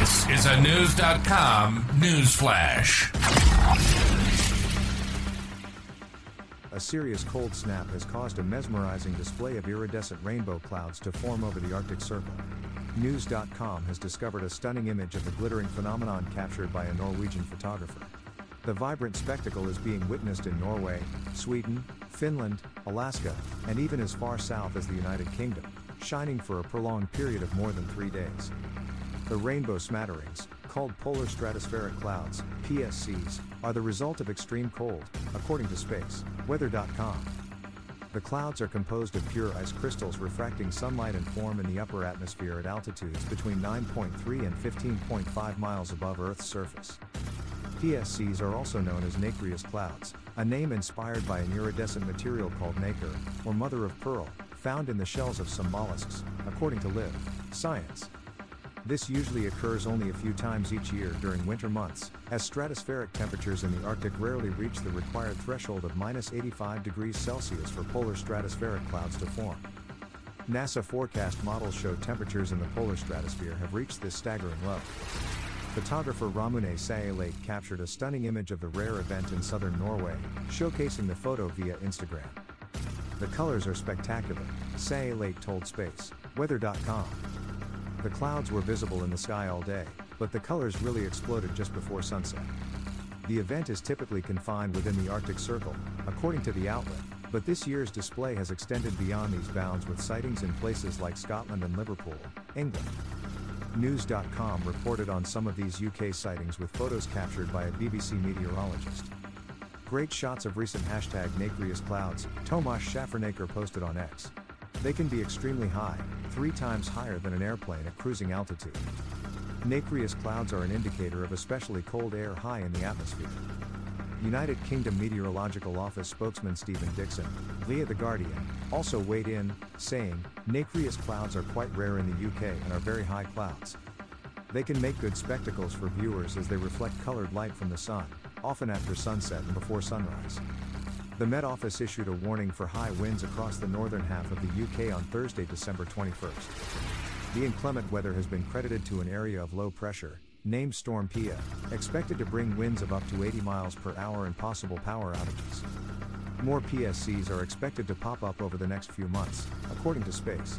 This is a News.com news flash. A serious cold snap has caused a mesmerizing display of iridescent rainbow clouds to form over the Arctic Circle. News.com has discovered a stunning image of the glittering phenomenon captured by a Norwegian photographer. The vibrant spectacle is being witnessed in Norway, Sweden, Finland, Alaska, and even as far south as the United Kingdom, shining for a prolonged period of more than three days. The rainbow smatterings, called polar stratospheric clouds, PSCs, are the result of extreme cold, according to space, weather.com. The clouds are composed of pure ice crystals refracting sunlight and form in the upper atmosphere at altitudes between 9.3 and 15.5 miles above Earth's surface. PSCs are also known as nacreous clouds, a name inspired by an iridescent material called nacre, or mother of pearl, found in the shells of some mollusks, according to Live Science. This usually occurs only a few times each year during winter months, as stratospheric temperatures in the Arctic rarely reach the required threshold of minus 85 degrees Celsius for polar stratospheric clouds to form. NASA forecast models show temperatures in the polar stratosphere have reached this staggering low. Photographer Ramune Saelate captured a stunning image of the rare event in southern Norway, showcasing the photo via Instagram. The colors are spectacular, Saelate told Space, Weather.com. The clouds were visible in the sky all day, but the colors really exploded just before sunset. The event is typically confined within the Arctic Circle, according to the outlet, but this year's display has extended beyond these bounds with sightings in places like Scotland and Liverpool, England. News.com reported on some of these UK sightings with photos captured by a BBC meteorologist. Great shots of recent hashtag nacreous clouds, Tomasz Schafernaker posted on X. They can be extremely high, three times higher than an airplane at cruising altitude. Nacreous clouds are an indicator of especially cold air high in the atmosphere. United Kingdom Meteorological Office spokesman Stephen Dixon, via The Guardian, also weighed in, saying, Nacreous clouds are quite rare in the UK and are very high clouds. They can make good spectacles for viewers as they reflect colored light from the sun, often after sunset and before sunrise. The Met Office issued a warning for high winds across the northern half of the UK on Thursday, December 21st. The inclement weather has been credited to an area of low pressure, named Storm Pia, expected to bring winds of up to 80 miles per hour and possible power outages. More PSCs are expected to pop up over the next few months, according to Space,